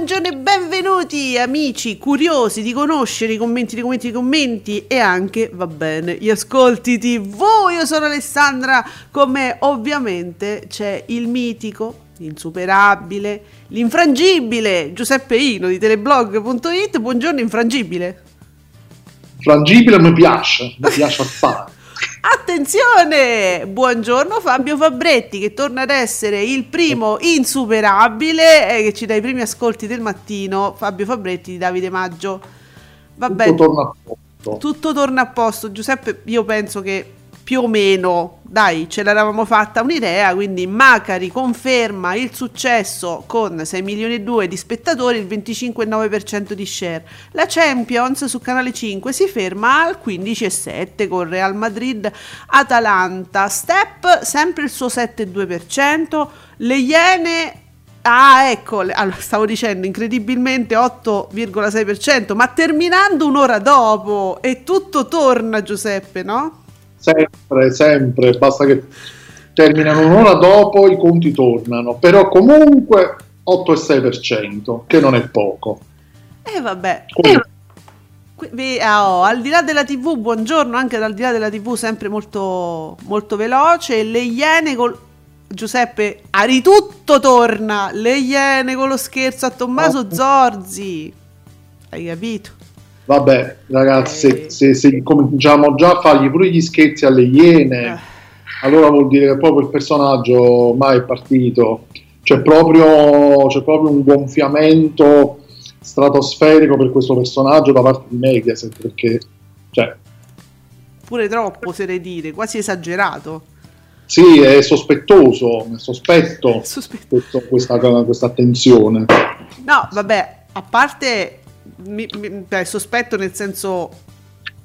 Buongiorno e benvenuti amici curiosi di conoscere i commenti, i commenti, i commenti e anche, va bene, gli ascolti tv. Io sono Alessandra, con me ovviamente c'è il mitico, l'insuperabile, l'infrangibile Giuseppe Ino di teleblog.it. Buongiorno infrangibile. Frangibile mi piace, mi piace assai. Attenzione! Buongiorno Fabio Fabretti che torna ad essere il primo insuperabile e che ci dà i primi ascolti del mattino. Fabio Fabretti di Davide Maggio. Va bene. Tutto torna a posto. Tutto torna a posto. Giuseppe, io penso che più o meno, dai, ce l'eravamo fatta un'idea, quindi Macari conferma il successo con 6 milioni e 2 di spettatori, il 25,9% di share. La Champions su Canale 5 si ferma al 15,7 con Real Madrid Atalanta. Step sempre il suo 7,2%, le Iene Ah, ecco, allora, stavo dicendo incredibilmente 8,6%, ma terminando un'ora dopo e tutto torna, Giuseppe, no? Sempre, sempre, basta che terminano un'ora dopo, i conti tornano, però comunque 8,6%, che non è poco. E vabbè. Comunque, Qui- vi- ah, oh, al di là della TV, buongiorno, anche dal di là della TV, sempre molto, molto veloce. Le Iene col. Giuseppe, Ari tutto torna. Le Iene con lo scherzo a Tommaso Oh. Zorzi. Hai capito? Vabbè, ragazzi, Eh. se, se- cominciamo già a fargli pure gli scherzi alle iene, Eh. allora vuol dire che proprio il personaggio ormai è partito. C'è proprio, c'è proprio un gonfiamento stratosferico per questo personaggio da parte di Mediaset, perché cioè, Pure troppo, oserei dire, quasi esagerato. sì, è sospettoso, è sospetto Sospetto. questo- questa, questa attenzione. No, vabbè, a parte mi, mi- beh, sospetto nel senso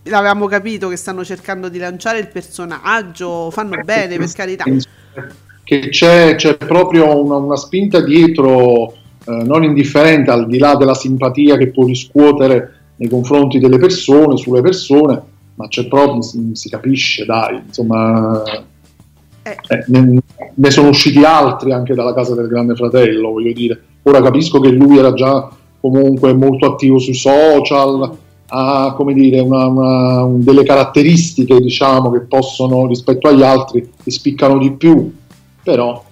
l'avevamo capito che stanno cercando di lanciare il personaggio, fanno bene per carità. Che c'è, c'è proprio una, una spinta dietro eh, non indifferente al di là della simpatia che può riscuotere nei confronti delle persone, sulle persone, ma c'è proprio, si, si capisce, dai, insomma, Eh, eh, ne, ne sono usciti altri anche dalla casa del grande fratello, voglio dire. Ora capisco che lui era già comunque molto attivo sui social, ha come dire, una- una- un- delle caratteristiche diciamo che possono rispetto agli altri che spiccano di più, però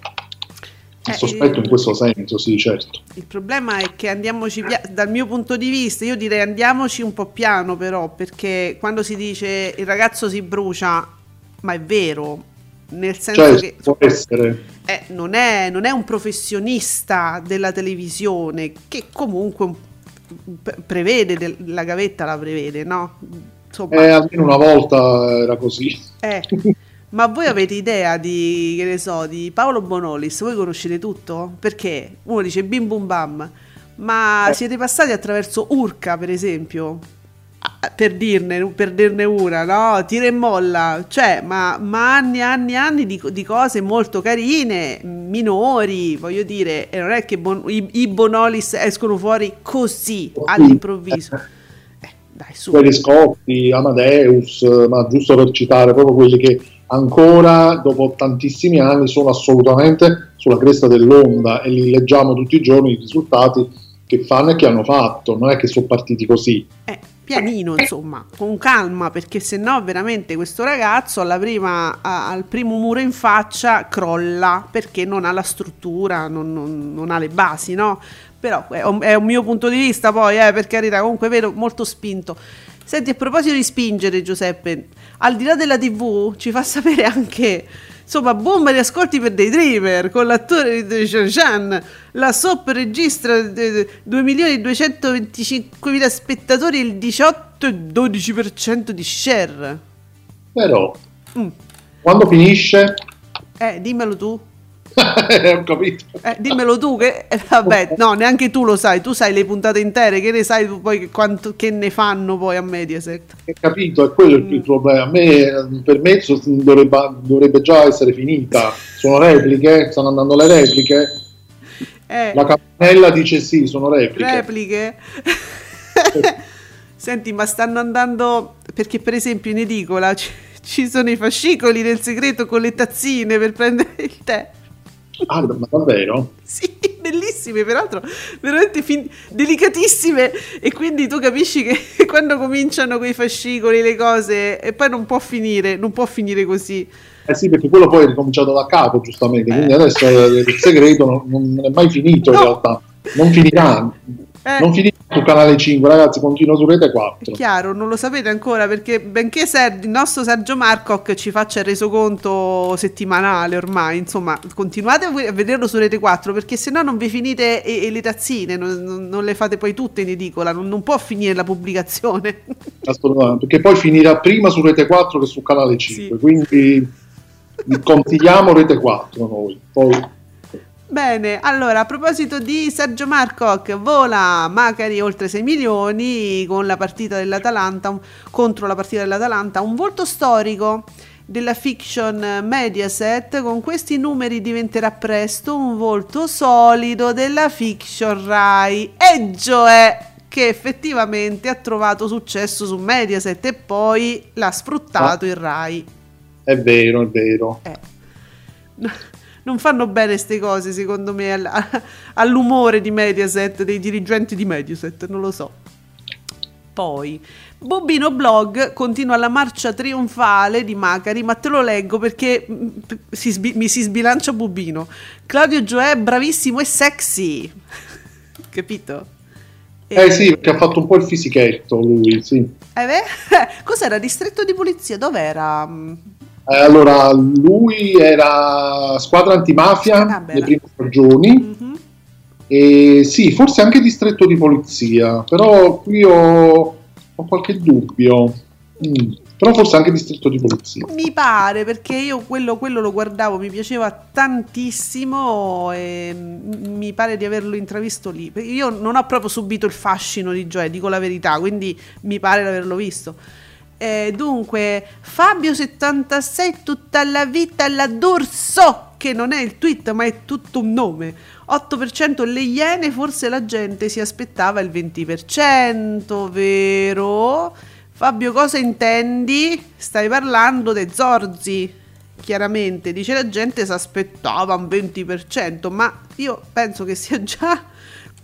Eh, il sospetto in questo senso, sì, certo. il problema è che andiamoci pia- dal mio punto di vista, io direi andiamoci un po' piano però, perché quando si dice il ragazzo si brucia, ma è vero, nel senso Cioè, che può essere, eh, non, è, non è un professionista della televisione che comunque un- pre- prevede, del- la gavetta la prevede, no? Insomma, eh, almeno una volta era così. eh. Ma voi avete idea di, che ne so, di Paolo Bonolis? Voi conoscete tutto? Perché uno dice bim bum bam, ma Eh. siete passati attraverso Urca, per esempio? Per dirne, per dirne una, no? Tira e molla, cioè, ma, ma anni e anni e anni di, di cose molto carine, minori, voglio dire, e non è che bon- i, i Bonolis escono fuori così, all'improvviso. Eh, dai, su. Quelli Scotti, Amadeus, ma giusto per citare proprio quelli che ancora dopo tantissimi anni sono assolutamente sulla cresta dell'onda e li leggiamo tutti i giorni i risultati che fanno e che hanno fatto, non è che sono partiti così. Eh, pianino, insomma, con calma, perché se no veramente questo ragazzo alla prima, a- al primo muro in faccia crolla perché non ha la struttura, non, non- non ha le basi, no? Però è un, è un mio punto di vista poi, eh, per carità, comunque vedo molto spinto. Senti, a proposito di spingere, Giuseppe, al di là della TV, ci fa sapere anche Insomma, bomba di ascolti per Daydreamer con l'attore di Chan Chan. La SOP registra eh, 2.225.000 spettatori e il 18,12% di share. però Mm. quando finisce? Eh, dimmelo tu. Ho capito. Eh, dimmelo tu che eh, vabbè, no, neanche tu lo sai, tu sai le puntate intere, che ne sai tu poi che, quanto, che ne fanno poi a Mediaset? Ho capito, è quello il, il problema. A me, per me dovrebbe, dovrebbe già essere finita. Sono repliche? Stanno andando le repliche? Eh, La campanella dice sì, sono repliche. repliche. Senti, ma stanno andando perché per esempio in edicola ci, ci sono i fascicoli nel segreto con le tazzine per prendere il tè. Ah, ma davvero? Sì, bellissime, peraltro veramente fin- delicatissime e quindi tu capisci che quando cominciano quei fascicoli, le cose e poi non può finire, non può finire così. Eh sì, perché quello poi è ricominciato da capo, giustamente. Quindi adesso eh, il segreto non, non è mai finito in No. realtà. Non finirà. Eh. Non finirà su canale 5, ragazzi, continua su rete È 4. chiaro, non lo sapete ancora perché benché Ser- il nostro Sergio Marcoc ci faccia il resoconto settimanale ormai, insomma, continuate a vederlo su Rete 4 perché se no non vi finite e, e le tazzine, non, non- le fate poi tutte in edicola, non, non può finire la pubblicazione. Assolutamente, perché poi finirà prima su rete 4 che su canale 5. Sì. Quindi consigliamo rete 4 noi. Poi Bene, allora a proposito di Sergio Marcoc, vola Macari oltre 6 milioni con la partita dell'Atalanta, contro la partita dell'Atalanta, un volto storico della fiction Mediaset, con questi numeri diventerà presto un volto solido della fiction Rai, e cioè che effettivamente ha trovato successo su Mediaset e poi l'ha sfruttato il Rai. è vero, è vero. Eh. Non fanno bene queste cose, secondo me, al- all'umore di Mediaset, dei dirigenti di Mediaset, non lo so. Poi, Bobino Blog continua la marcia trionfale di Macari, ma te lo leggo perché mm, si sbi- mi si sbilancia Bobino. Claudio Gioè è bravissimo e sexy. Capito? Eh sì, perché ha fatto un po' il fisichetto lui, sì. Eh beh, Cos'era? Distretto di polizia? Dov'era? Eh, allora, lui era squadra antimafia Ah, le prime stagioni mhm. e sì, forse anche distretto di polizia, però qui ho, ho qualche dubbio. Mm, Però forse anche distretto di polizia. Mi pare perché io quello, quello lo guardavo, mi piaceva tantissimo e mi pare di averlo intravisto lì. Io non ho proprio subito il fascino di Joe, dico la verità, quindi mi pare di averlo visto. Eh, dunque, Fabio76 tutta la vita la D'Urso, che non è il tweet ma è tutto un nome. 8% le iene, forse la gente si aspettava il 20%, vero? Fabio, cosa intendi? Stai parlando dei Zorzi, chiaramente. Dice la gente si aspettava un 20%, ma io penso che sia già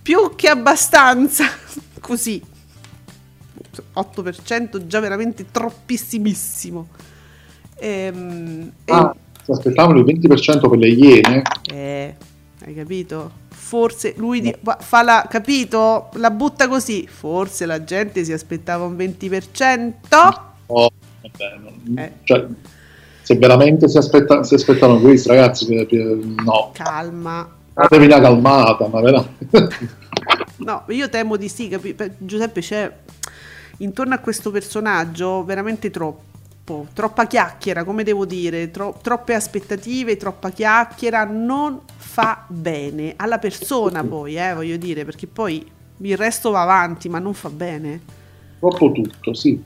più che abbastanza così. 8% già veramente troppissimissimo. Ehm, e- Ah, si aspettavano il 20% per le iene. eh, hai capito? Forse lui di- fa- la capito? La butta così. Forse la gente si aspettava un 20%. Oh, vabbè, non- Eh. cioè, se veramente si, aspetta, si aspettano questo, ragazzi, eh, eh, no. Calma. Datevi una calmata, ma veramente. No, io temo di sì, capi- Giuseppe c'è intorno a questo personaggio veramente troppo, troppa chiacchiera, come devo dire, tro- troppe aspettative, troppa chiacchiera, non fa bene alla persona poi, eh, voglio dire, perché poi il resto va avanti, ma non fa bene. Troppo tutto, sì.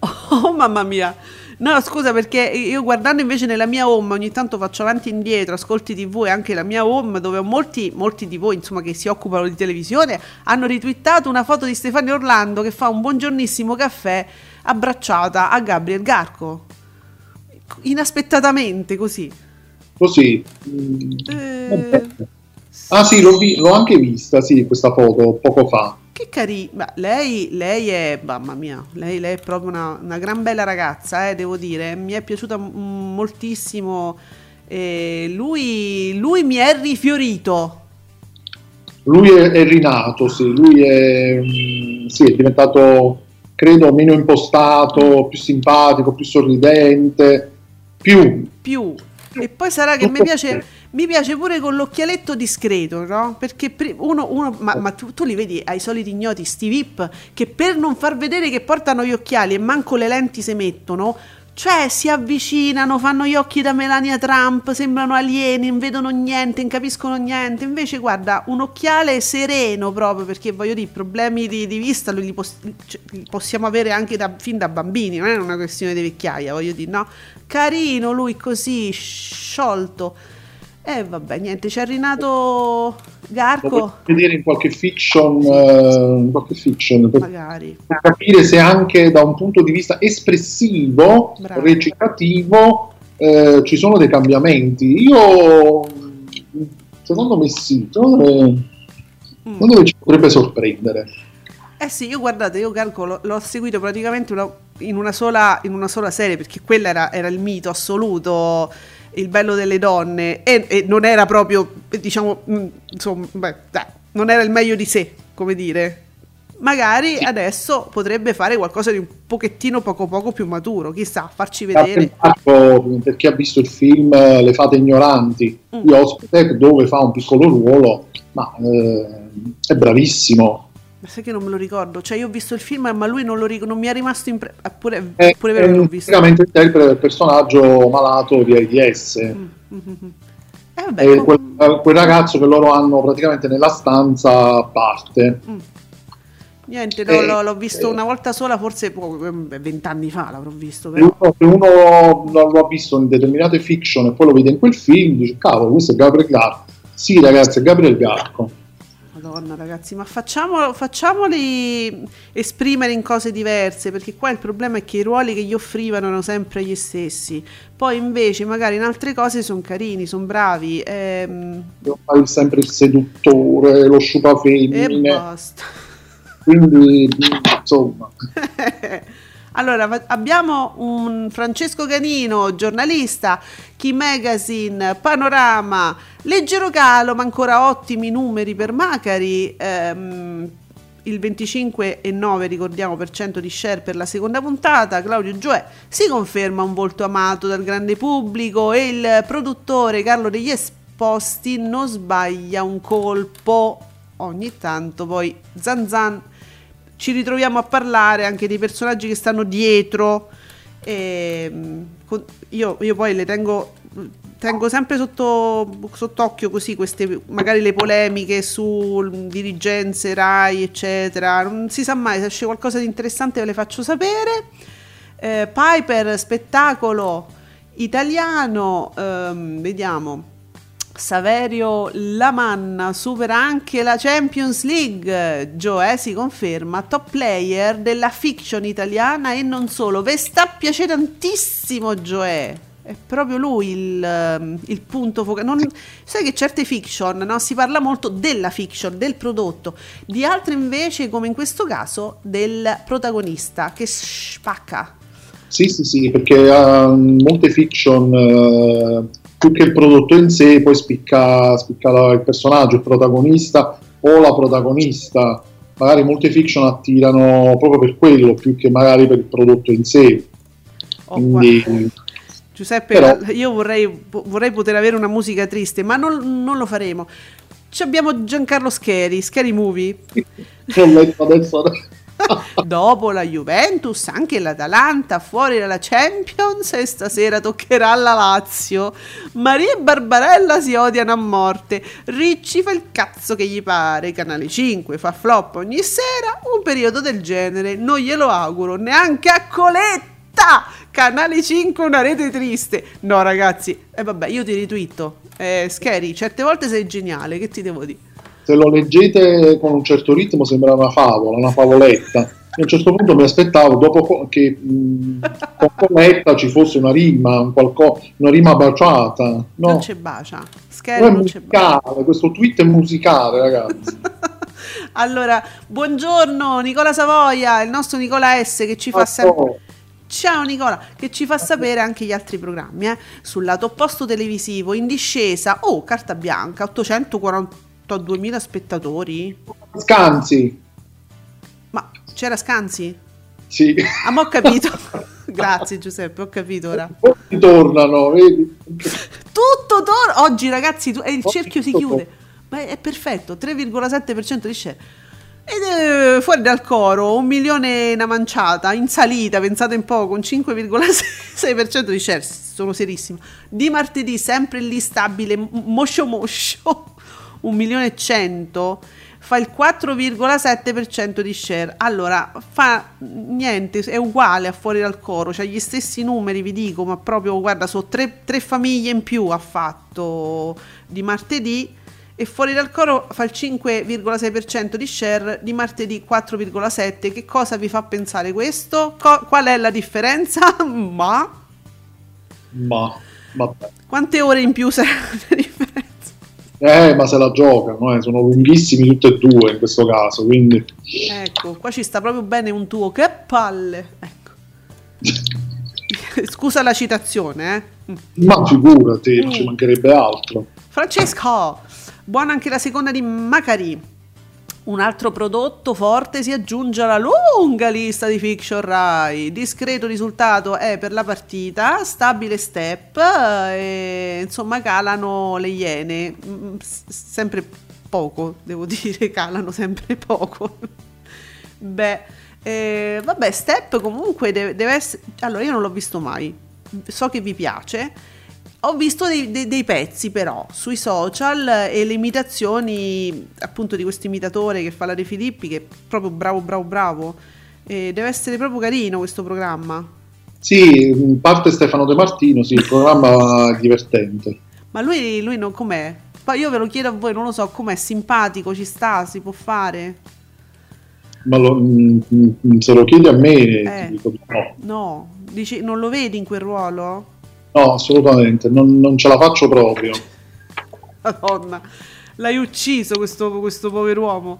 Oh mamma mia! No, scusa perché io guardando invece nella mia home ogni tanto faccio avanti e indietro, ascolti tv e anche la mia home dove molti, molti di voi insomma che si occupano di televisione hanno ritwittato una foto di Stefania Orlando che fa un buongiornissimo caffè abbracciata a Gabriel Garco. Inaspettatamente così. Così. Eh. Ah sì, l'ho, vi- l'ho anche vista, sì, questa foto, poco fa. Che carina, lei, lei è, mamma mia, lei, lei è proprio una, una gran bella ragazza, eh, devo dire, mi è piaciuta m- moltissimo. Eh, lui, lui mi è rifiorito. Lui è, è rinato, sì, lui è, mm, sì, è diventato, credo, meno impostato, più simpatico, più sorridente, più. più. E poi sarà che mi piace, mi piace pure con l'occhialetto discreto, no? Perché uno, uno ma, ma tu, tu li vedi ai soliti ignoti, sti VIP, che per non far vedere che portano gli occhiali e manco le lenti se mettono, Cioè si avvicinano, fanno gli occhi da Melania Trump, sembrano alieni, non vedono niente, non capiscono niente. Invece guarda, un occhiale sereno proprio, perché voglio dire, problemi di, di vista li, pos- cioè, li, possiamo avere anche da, fin da bambini, non è una questione di vecchiaia, voglio dire, no? Carino lui così, sciolto. E eh, vabbè, niente, c'è Rinato Garco. vedere in qualche fiction, uh, in qualche fiction per, Magari. per capire se anche da un punto di vista espressivo, Bravo. recitativo, eh, ci sono dei cambiamenti. Io, secondo me sì, secondo me, secondo me ci potrebbe sorprendere. Eh sì, io guardate, io Garco l'ho, l'ho seguito praticamente una- in, una sola, in una sola serie, perché quella era, era il mito assoluto il bello delle donne e, e non era proprio, diciamo, mh, insomma, beh, dai, non era il meglio di sé, come dire. Magari adesso potrebbe fare qualcosa di un pochettino poco poco più maturo, chissà, farci vedere. Per chi ha visto il film eh, Le fate ignoranti Mm. di Ospitec, dove fa un piccolo ruolo, ma eh, è bravissimo. Ma sai che non me lo ricordo? Cioè io ho visto il film ma lui non, lo ric- non mi è rimasto impresso, pure, È, pure vero che è l'ho visto. praticamente interpreta il personaggio malato di AIDS. Mm, mm, mm. Eh, vabbè, È com- quel, quel ragazzo che loro hanno praticamente nella stanza a parte. Niente, no, Eh, l'ho, l'ho visto eh. una volta sola, forse eh, vent'anni fa l'avrò visto, Se però. uno, se uno lo ha visto in determinate fiction e poi lo vede in quel film, dice: Cavolo, questo è Gabriel Garco. Sì, ragazzi, è Gabriel Garco. Madonna ragazzi, ma facciamo, facciamoli esprimere in cose diverse, perché qua il problema è che i ruoli che gli offrivano erano sempre gli stessi. Poi invece magari in altre cose sono carini, sono bravi. ehm, fare sempre il seduttore, lo e sciupafemmine. basta. Quindi, insomma, allora, abbiamo un Francesco Canino, giornalista, Key Magazine, Panorama, leggero calo, ma ancora ottimi numeri per Macari. ehm, il 25,9 ricordiamo per cento di share per la seconda puntata. Claudio Gioè si conferma un volto amato dal grande pubblico e il produttore Carlo degli Esposti non sbaglia un colpo. Ogni tanto poi zan zan ci ritroviamo a parlare anche dei personaggi che stanno dietro. Con- io, io poi le tengo, tengo sempre sotto, sott'occhio così queste, magari le polemiche su dirigenze, RAI, eccetera. Non si sa mai, se esce qualcosa di interessante ve le faccio sapere. Eh, Piper, spettacolo italiano, ehm, vediamo. Saverio Lamanna supera anche la Champions League. Joe si conferma top player della fiction italiana e non solo. Vi sta piace tantissimo Joe. È proprio lui il, ehm, il punto focale. Sai che certe fiction no? si parla molto della fiction, del prodotto, di altre invece, come in questo caso, del protagonista che spacca. sì, sì, sì, perché uh, molte fiction, uh, più che il prodotto in sé, poi spicca, spicca la- il personaggio, il protagonista o la protagonista. Magari molte fiction attirano proprio per quello, più che magari per il prodotto in sé. Oh, Quindi, guarda. Giuseppe, Però- io vorrei, vorrei poter avere una musica triste, ma non, non lo faremo. Ci abbiamo Giancarlo Scheri, Scheri Movie. ho letto adesso Dopo la Juventus, anche l'Atalanta fuori dalla Champions e stasera toccherà alla Lazio. Maria e Barbarella si odiano a morte. Ricci fa il cazzo che gli pare. Canale 5 fa flop ogni sera. Un periodo del genere non glielo auguro neanche a Coletta. Canale 5 una rete triste. No ragazzi, e vabbè, io ti ritwitto. Eh, Scheri, certe volte sei geniale, che ti devo dire? Se lo leggete con un certo ritmo sembra una favola, una favoletta. A un certo punto mi aspettavo dopo che mh, con Coletta ci fosse una rima, un qualco- una rima baciata. Non No, c'è bacia. non Scheri è non c'è bacia. questo tweet è musicale, ragazzi. Allora, buongiorno Nicola Savoia, il nostro Nicola S che ci fa sempre... Ciao Nicola, che ci fa sapere anche gli altri programmi, eh? Sul lato opposto televisivo, in discesa, oh, carta bianca, 842.000 spettatori. Scanzi, Ma c'era Scanzi? sì. Ah, ma ho capito. Grazie Giuseppe, ho capito ora. Poi tornano, vedi? Tutto torna. Oggi ragazzi, tu- e il cerchio si chiude. Ma è, è perfetto, 3,7% di share. Ed eh, fuori dal coro, un milione una manciata, in salita, pensate un po', con 5,6% di share, sono serissimo. Di martedì, sempre lì stabile, moscio moscio, un milione e cento, fa il 4,7% di share. Allora, fa niente, è uguale a fuori dal coro, cioè gli stessi numeri, vi dico, ma proprio, guarda, sono tre, tre famiglie in più ha fatto di martedì e fuori dal coro fa il 5,6% di share, di martedì 4,7%. Che cosa vi fa pensare questo? Co- qual è la differenza? Ma... Ma, vabbè. Quante ore in più sarà la differenza? Eh, ma se la giocano, eh. sono lunghissimi tutti e due in questo caso, quindi... Ecco, qua ci sta proprio bene un tuo, che palle! Ecco. Scusa la citazione, eh? Ma figurati, mm. ci mancherebbe altro. Francesco, Buona anche la seconda di Macari. Un altro prodotto forte si aggiunge alla lunga lista di fiction Rai. Discreto risultato è per la partita, stabile step e insomma calano le iene. Mm, sempre poco, devo dire, calano sempre poco. Beh, eh, vabbè, step comunque deve, deve essere... Allora, io non l'ho visto mai. So che vi piace ho visto dei, dei, dei, pezzi però sui social e le imitazioni appunto di questo imitatore che fa la De Filippi che è proprio bravo bravo bravo e deve essere proprio carino questo programma sì, in parte Stefano De Martino sì, il programma è divertente ma lui, lui non com'è? Poi io ve lo chiedo a voi, non lo so, com'è simpatico, ci sta, si può fare? Ma lo, mm, mm, se lo chiedi a me eh, dico no. No, dici non lo vedi in quel ruolo? No, assolutamente, non, non ce la faccio proprio. Madonna, l'hai ucciso questo, questo pover'uomo.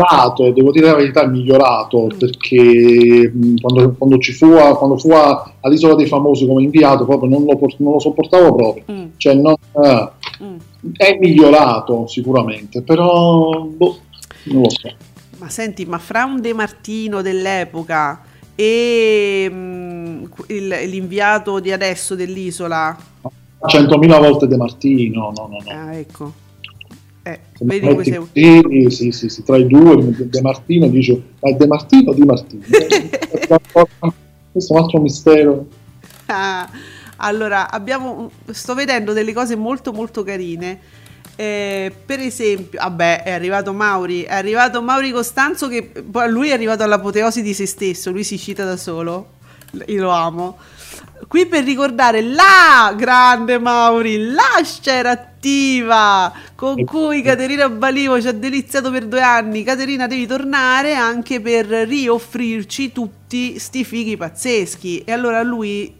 Migliorato, devo dire la verità, è migliorato mm. perché quando, quando, ci fu, a, quando fu a, all'Isola dei Famosi come inviato proprio non lo, non lo sopportavo proprio. Mm. Cioè, non, eh, mm. È migliorato sicuramente, però boh, non lo so. Ma senti, ma fra un De Martino dell'epoca e mh, mm, il, l'inviato di adesso dell'isola? 100.000 volte De Martino no, no, no. Ah, ecco. Eh, vedi come sei... sì, sì, sì, sì, tra i due De Martino dice ma è De Martino o Di Martino? Questo è un altro mistero. Ah, allora abbiamo sto vedendo delle cose molto molto carine eh, per esempio, vabbè, è arrivato Mauri, è arrivato Mauri Costanzo che lui è arrivato all'apoteosi di se stesso, lui si cita da solo. Io lo amo. Qui per ricordare la grande Mauri, la scena attiva con cui Caterina Balivo ci ha deliziato per due anni. Caterina, devi tornare anche per rioffrirci tutti sti fighi pazzeschi. E allora lui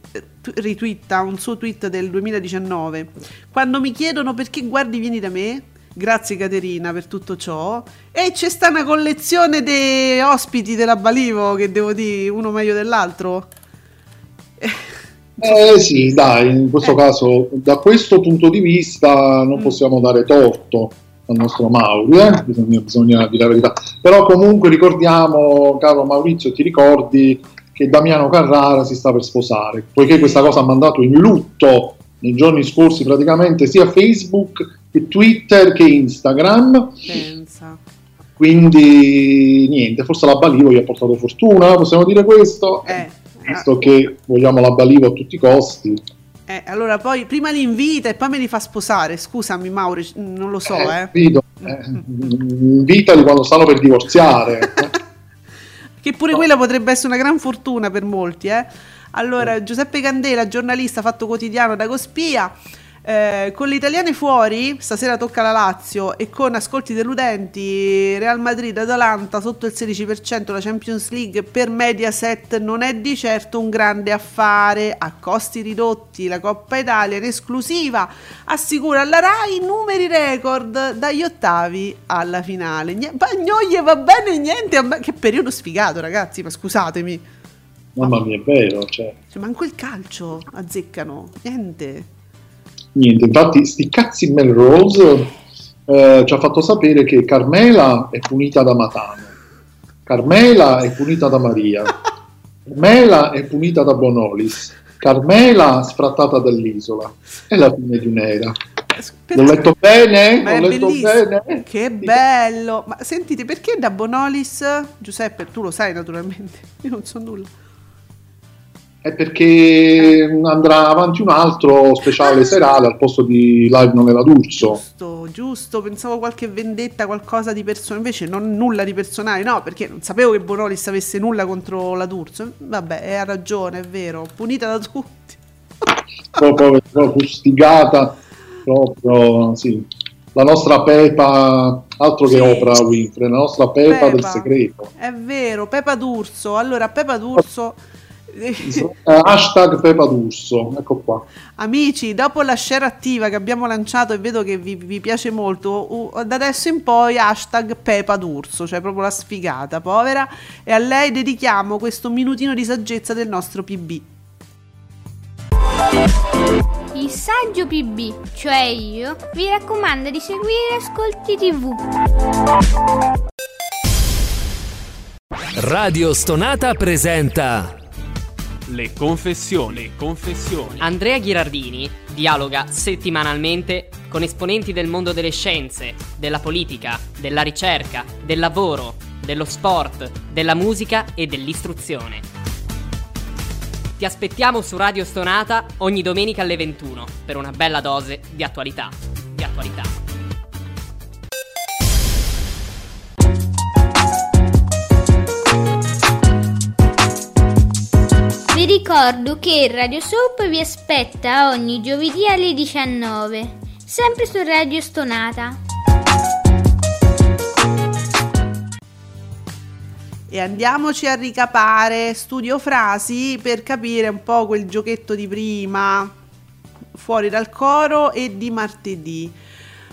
ritwitta un suo tweet del 2019. Quando mi chiedono perché guardi Vieni da me, grazie Caterina per tutto ciò. E c'è sta una collezione di ospiti della Balivo che devo dire uno meglio dell'altro. Eh sì, dai, in questo eh. caso da questo punto di vista non mm. possiamo dare torto al nostro Mauri, eh? bisogna, bisogna dire la verità. Però comunque ricordiamo, caro Maurizio, ti ricordi che Damiano Carrara si sta per sposare, poiché questa cosa ha mandato in lutto nei giorni scorsi praticamente sia Facebook che Twitter che Instagram. Pensa. Quindi niente, forse la Balivo gli ha portato fortuna, possiamo dire questo? Eh, visto eh. che vogliamo la Balivo a tutti i costi. Eh, allora poi prima li invita e poi me li fa sposare. Scusami, Mauri, non lo so, eh. eh. Eh, invitali quando stanno per divorziare. Che pure quella potrebbe essere una gran fortuna per molti, eh? Allora, Giuseppe Candela, giornalista fatto quotidiano da Cospia. Eh, con le italiane fuori, stasera tocca la Lazio e con ascolti deludenti Real Madrid Atalanta sotto il 16% la Champions League per Mediaset non è di certo un grande affare. A costi ridotti la Coppa Italia in esclusiva assicura alla RAI numeri record dagli ottavi alla finale. Pagnoglie va bene niente che periodo sfigato ragazzi ma scusatemi. Mamma mia è vero cioè. cioè manco il calcio azzeccano niente niente, infatti sti cazzi Melrose eh, ci ha fatto sapere che Carmela è punita da Matano, Carmela è punita da Maria, Carmela è punita da Bonolis, Carmela sfrattata dall'isola. È la fine di un'era. L'ho letto bene? Ma L'ho letto bellissimo. bene? Che bello! Ma sentite, perché da Bonolis, Giuseppe, tu lo sai naturalmente, io non so nulla. È perché andrà avanti un altro speciale serale al posto di Live non era D'Urso. Giusto, giusto, pensavo qualche vendetta, qualcosa di personale, invece non nulla di personale, no, perché non sapevo che Bonolis avesse nulla contro la D'Urso. Vabbè, ha ragione, è vero, punita da tutti. proprio, proprio fustigata, proprio sì. La nostra Pepa, altro che Sì. Oprah Winfrey, la nostra Pepa, del Pepa. segreto. È vero, Pepa D'Urso. Allora, Pepa D'Urso... Eh, hashtag Pepa D'Urso, ecco qua. Amici, dopo la share attiva che abbiamo lanciato e vedo che vi, vi piace molto, uh, da adesso in poi hashtag Pepa D'Urso, cioè proprio la sfigata povera, e a lei dedichiamo questo minutino di saggezza del nostro PB. Il saggio PB, cioè io, vi raccomanda di seguire Ascolti TV. Radio Stonata presenta Le confessioni. Confessioni. Andrea Ghirardini dialoga settimanalmente con esponenti del mondo delle scienze, della politica, della ricerca, del lavoro, dello sport, della musica e dell'istruzione. Ti aspettiamo su Radio Stonata ogni domenica alle 21 per una bella dose di attualità. Di attualità. Vi ricordo che Radio Soap vi aspetta ogni giovedì alle 19, sempre su Radio Stonata. E andiamoci a ricapare studio frasi per capire un po' quel giochetto di prima, fuori dal coro e di martedì.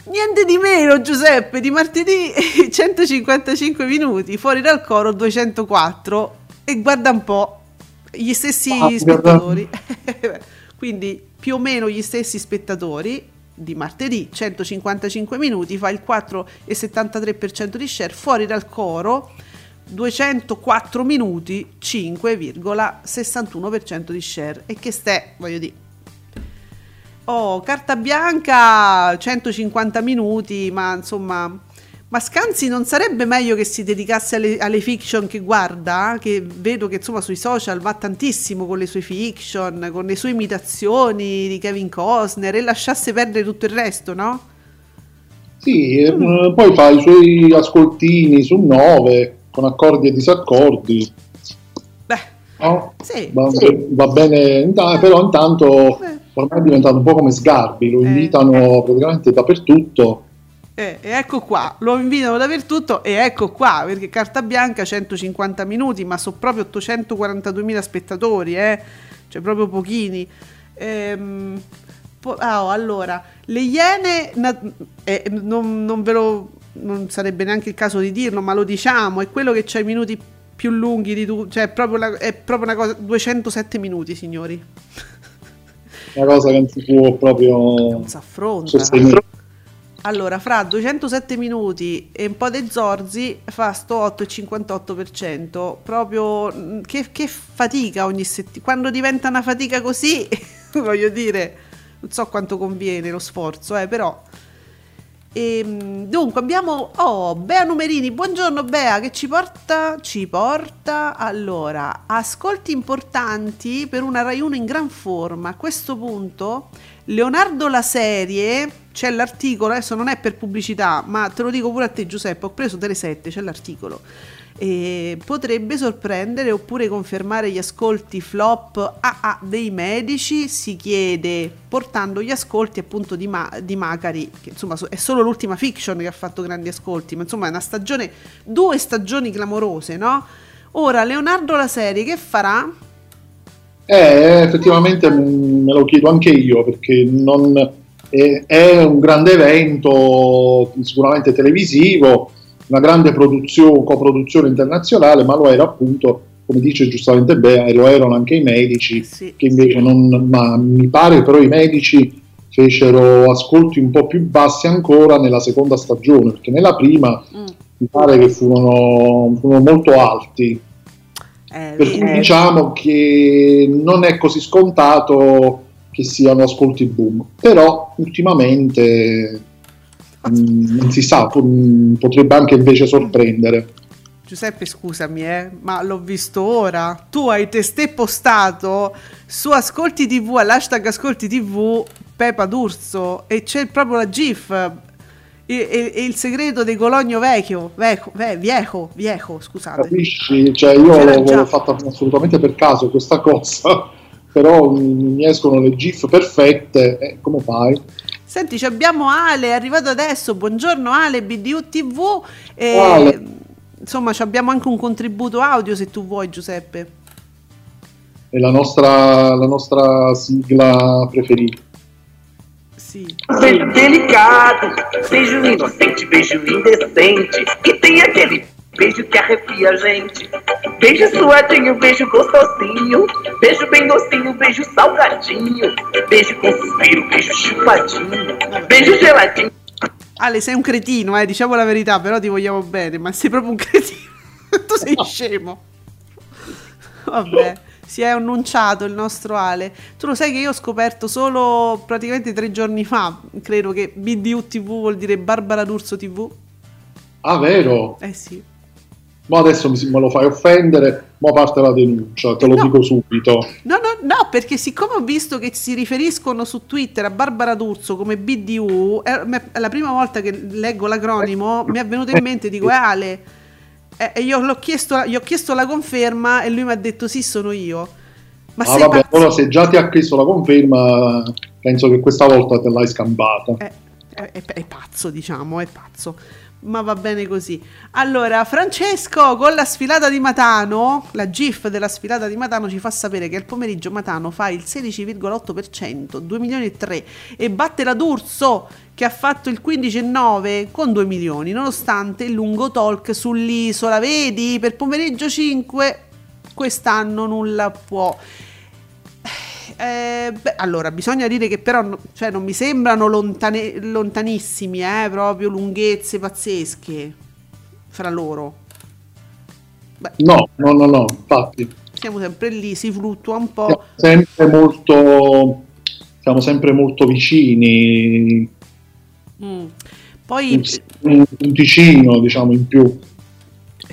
Niente di meno, Giuseppe, di martedì 155 minuti, fuori dal coro 204 e guarda un po', gli stessi Ah, spettatori, quindi più o meno gli stessi spettatori di martedì 155 minuti, fa il 4,73% di share, fuori dal coro 204 minuti 5,61% di share. E che ste, voglio dire. Oh, carta bianca 150 minuti, ma insomma, ma Scanzi non sarebbe meglio che si dedicasse alle, alle fiction che guarda? Che vedo che insomma sui social va tantissimo con le sue fiction, con le sue imitazioni di Kevin Costner e lasciasse perdere tutto il resto, no? Sì, eh, poi fa i suoi ascoltini su 9 con accordi e disaccordi. Beh, no? sì. Va, sì. va bene, inta- però intanto Eh. ormai è diventato un po' come Sgarbi, lo Eh. invitano praticamente dappertutto. Eh, e ecco qua, lo invitano dappertutto e ecco qua, perché carta bianca 150 minuti, ma sono proprio 842.000 spettatori, eh? cioè proprio pochini. Ehm, po- ah, oh, allora, le Iene, na- eh, non, non ve lo, non sarebbe neanche il caso di dirlo, ma lo diciamo, è quello che c'ha i minuti più lunghi di tutti, cioè è proprio, la- è proprio una cosa, 207 minuti signori, Una cosa che non si può proprio non si affronta. Allora, fra 207 minuti e un po' di zorzi fa sto 8,58%. Proprio mm, che, che fatica ogni settimana. Quando diventa una fatica così, voglio dire, non so quanto conviene lo sforzo, eh, però. Ehm, dunque abbiamo oh, Bea Numerini, buongiorno Bea, che ci porta? Ci porta allora ascolti importanti per una Rai 1 in gran forma. A questo punto Leonardo la serie, c'è l'articolo, adesso non è per pubblicità, ma te lo dico pure a te Giuseppe, ho preso delle 7, c'è l'articolo. E potrebbe sorprendere oppure confermare gli ascolti flop AA dei medici, si chiede, portando gli ascolti appunto di, Ma- di Macari, che insomma so- è solo l'ultima fiction che ha fatto grandi ascolti, ma insomma è una stagione, due stagioni clamorose, no? Ora Leonardo la serie che farà? Eh, effettivamente me lo chiedo anche io perché non, è, è un grande evento sicuramente televisivo, una grande produzione, coproduzione internazionale, ma lo era appunto, come dice giustamente Bea, e lo erano anche i medici, Sì. che invece non, ma mi pare però i medici fecero ascolti un po' più bassi ancora nella seconda stagione, perché nella prima Mm. mi pare che furono, furono molto alti. Eh, Per cui diciamo che non è così scontato che siano ascolti boom. Però ultimamente non si sa, po- potrebbe anche invece sorprendere. Giuseppe, scusami, eh, ma l'ho visto ora. Tu hai testé postato su Ascolti TV, all'hashtag Ascolti TV, Pepa D'Urso e c'è proprio la GIF. E, e- e il segreto di Cologno Vecchio, vecchio, ve- viejo, viejo, scusate. Capisci? Cioè, io l'ho, l'ho fatta assolutamente per caso questa cosa, però mh, mi escono le GIF perfette. E come fai? Senti, ci abbiamo Ale, è arrivato adesso. Buongiorno Ale, BDU TV. E. Insomma, ci abbiamo anche un contributo audio se tu vuoi, Giuseppe. È la nostra, la nostra sigla preferita. Sì. Delicado, beijo inocente, beijo indecente. E tem aquele beijo que arrepia gente. Beijo suadinho, beijo gostosinho. Beijo bem docinho, beijo salgadinho. Beijo com suspiro, beijo chupadinho. Beijo geladinho. Ale, sei un cretino, eh, diciamo la verità, però ti vogliamo bene, ma sei proprio un cretino. tu sei scemo. Vabbè, si è annunciato il nostro Ale. Tu lo sai che io ho scoperto solo praticamente tre giorni fa, credo che BDU TV vuol dire Barbara D'Urso TV. Ah, vero? Eh sì. Ma adesso mi, me lo fai offendere, ma parte la denuncia, te lo No. dico subito. No, no, no, perché siccome ho visto che si riferiscono su Twitter a Barbara D'Urso come BDU, è è la prima volta che leggo l'acronimo mi è venuto in mente, dico, è Ale. E e io l'ho chiesto, gli ho chiesto la conferma e lui mi ha detto sì, sono io. Ma ah, vabbè, pazzo? allora se già ti ha chiesto la conferma, penso che questa volta te l'hai scampata. È- è- è pazzo, diciamo, è pazzo. Ma va bene così. Allora, Francesco con la sfilata di Matano, la GIF della sfilata di Matano ci fa sapere che al pomeriggio Matano fa il 16,8%, 2 milioni e 3 e batte la D'Urso che ha fatto il 15,9 con 2 milioni, nonostante il lungo talk sull'isola. Vedi, per pomeriggio 5 quest'anno nulla può. Eh, beh, allora, bisogna dire che però cioè, non mi sembrano lontane- lontanissimi, eh, proprio lunghezze pazzesche fra loro. Beh, No, no, no, no, infatti. siamo sempre lì, si fluttua un Siamo po'. sempre molto, siamo sempre molto vicini, Mm. Poi un, un punticino, diciamo, in più.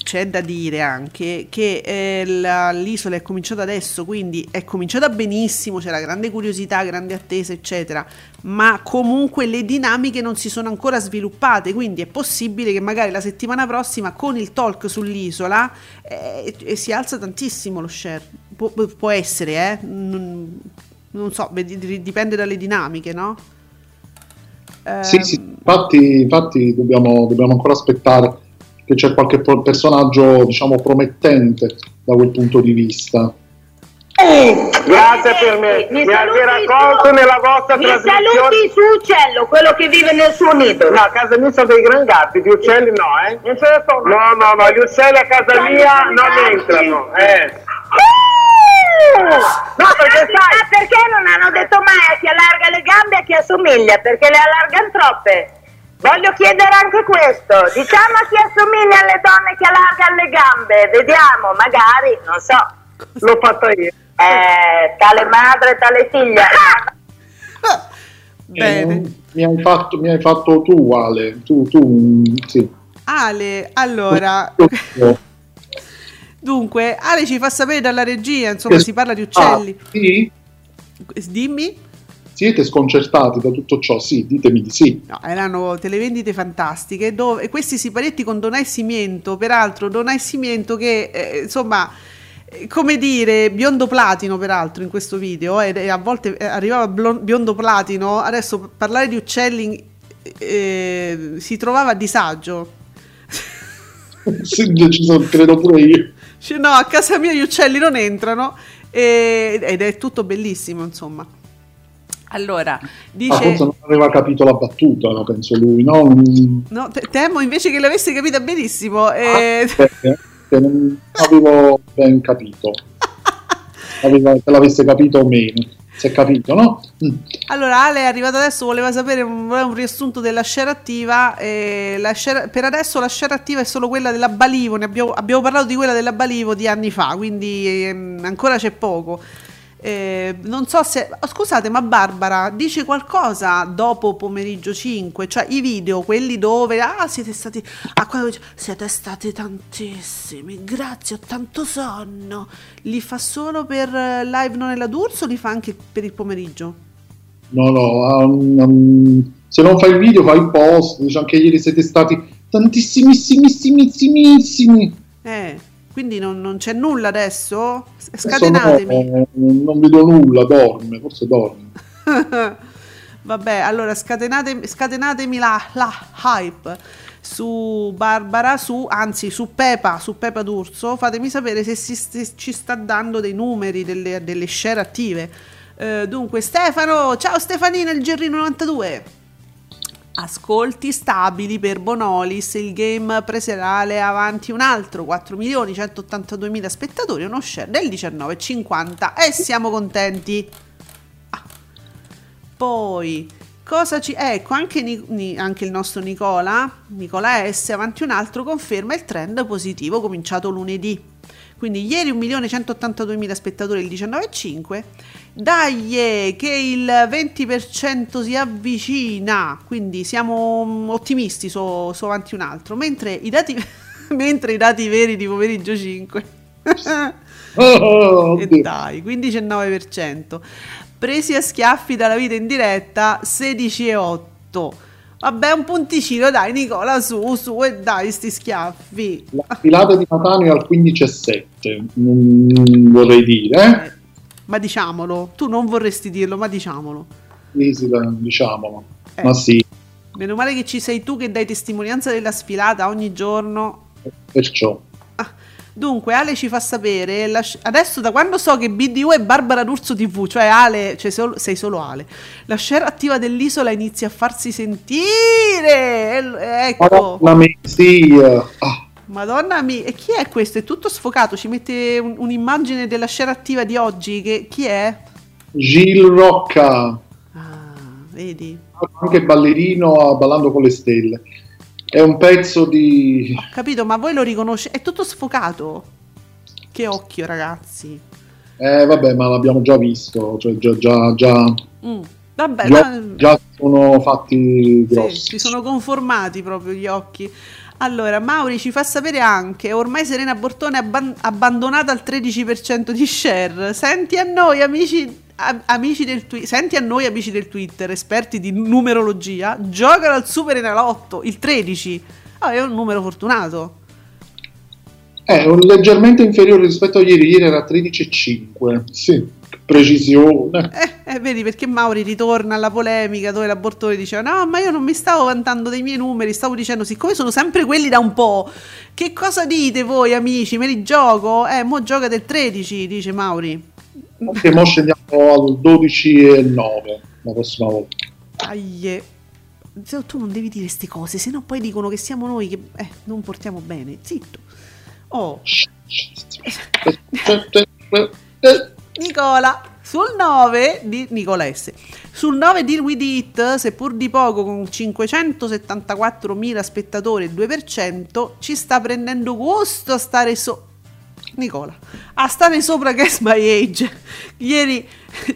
C'è da dire anche che eh, la- l'isola è cominciata adesso, quindi è cominciata benissimo, c'era grande curiosità, grande attesa, eccetera, ma comunque le dinamiche non si sono ancora sviluppate, quindi è possibile che magari la settimana prossima con il talk sull'isola eh, eh, si alza tantissimo lo share. Pu- pu- può essere, eh? Non, non so, dipende dalle dinamiche, no? Sì, Ehm, sì, infatti, infatti dobbiamo, dobbiamo ancora aspettare che c'è qualche pro- personaggio, diciamo, promettente da quel punto di vista. Grazie per me. Mi Mi avete raccolto su- nella vostra Mi trasmissione. saluti su uccello, quello che vive nel suo nido. No, a casa mia sono dei gran gatti, gli uccelli no, eh? Non ce ne sono. No, no, no, gli uccelli a casa Sono mia non gatti. entrano, eh. No, perché sai- Ah, perché non hanno detto mai a chi allarga le gambe e a chi assomiglia? Perché le allargano troppe. Voglio chiedere anche questo. Diciamo a chi assomiglia alle donne che allargano le gambe. Vediamo, magari, non so. L'ho fatta io. Eh, tale madre, tale figlia. Bene. Eh, mi, hai fatto, mi hai fatto tu, Ale. Tu, tu, sì. Ale, allora, dunque, Ale ci fa sapere dalla regia, insomma, Che- si parla di uccelli. Ah, sì? Dimmi. Siete sconcertati da tutto ciò? Sì, ditemi di sì. No, erano televendite fantastiche dove e questi siparetti con Donai Simiento, peraltro Donai Simiento che eh, insomma eh, come dire, biondo platino peraltro in questo video e a volte eh, arrivava biondo platino, adesso parlare di uccelli eh, si trovava a disagio. Sì, ci sono- credo pure io. Cioè, no, a casa mia gli uccelli non entrano e- ed è tutto bellissimo, insomma. Allora, Ah, dice... forse non aveva capito la battuta, no, penso lui, no? No, te- temo invece che l'avesse capita benissimo. eh, ah, perché? Che non avevo ben capito. Aveva, se l'avesse capito o meno. Si è capito, no? Mm. Allora, Ale è arrivato adesso, voleva sapere un, un riassunto della share attiva. eh, share- per adesso la share attiva è solo quella della Balivo, ne abbiamo, abbiamo parlato di quella della Balivo di anni fa, quindi ehm, ancora c'è poco. Eh, non so se... oh, scusate, ma Barbara dice qualcosa dopo pomeriggio 5? Cioè i video, quelli dove... Ah, siete stati... Ah, quando siete stati tantissimi, grazie, ho tanto sonno. Li fa solo per eh, live non è la D'Urso o li fa anche per il pomeriggio? No, no, um, um, se non fai il video fai il post, dice anche ieri siete stati tantissimissimissimi. Eh, quindi non, non c'è nulla adesso? Adesso Scatenatemi. no, non vedo nulla, dorme, forse dorme. Vabbè, allora scatenate- scatenatemi la, la hype su Barbara, su, anzi su Pepa, su Pepa D'Urso, fatemi sapere se, si- se ci sta dando dei numeri, delle, delle share attive. Eh, dunque Stefano, ciao Stefanino, il Gerrino 92. Ascolti stabili per Bonolis, il game preserale avanti un altro 4.182.000 spettatori, uno share del 19,50 e siamo contenti. Ah. Poi, cosa ci... Ecco, anche, Ni- anche il nostro Nicola, Nicola S, avanti un altro, conferma il trend positivo cominciato lunedì. Quindi ieri 1.182.000 spettatori il 19,5. Dai, eh, che il 20% si avvicina, quindi siamo mm, ottimisti su, su avanti un altro, mentre i dati, mentre i dati veri di pomeriggio 5. Oh, e dai, 15,9%. Presi a schiaffi dalla vita in diretta 16,8%. Vabbè, un punticino, dai Nicola, su, su, e dai sti schiaffi. La filata di Catania è al 15,7, mm, vorrei dire, eh? Ma diciamolo, tu non vorresti dirlo, ma diciamolo. Sì, sì, diciamolo. Eh. Ma sì, Meno male che ci sei tu che dai testimonianza della sfilata ogni giorno. perciò. Dunque, Ale ci fa sapere, la sc- adesso da quando so che BDU è Barbara D'Urso TV, cioè Ale, cioè solo- sei solo Ale, la share attiva dell'isola inizia a farsi sentire. Ecco, Madonna mia, eh, ah, Madonna mia, e chi è questo? È tutto sfocato, ci mette un- un'immagine della share attiva di oggi, che chi è? Gil Rocca, Ah, vedi, anche ballerino a Ballando con le stelle. È un pezzo di... ho capito, ma voi lo riconoscete? È tutto sfocato. Che occhio, ragazzi. Eh vabbè, ma l'abbiamo già visto, cioè già, già, già, Mm, Vabbè, già, no, già sono fatti Sì, grossi. si sono conformati proprio gli occhi. Allora, Mauri ci fa sapere anche, ormai Serena Bortone è abban- abbandonata al 13% di share. Senti a noi amici, amici del Twi- senti a noi amici del Twitter, esperti di numerologia, giocano al Super Enalotto, il 13. Ah, è un numero fortunato. È un leggermente inferiore rispetto a ieri, ieri era 13,5. Sì, precisione. Eh, eh, vedi perché Mauri ritorna alla polemica dove la Bortone diceva no ma io non mi stavo vantando dei miei numeri stavo dicendo siccome sono sempre quelli da un po' che cosa dite voi amici me li gioco? eh mo gioca del 13 dice Mauri Mo scendiamo al 12,9 la prossima volta. Aie. Se tu non devi dire queste cose se no poi dicono che siamo noi che eh, non portiamo bene zitto oh Nicola, sul 9 di Nicola. Sul 9 di With It, seppur di poco con 574.000 spettatori e il 2%, ci sta prendendo gusto a stare so Nicola, a stare sopra Guess My Age. Ieri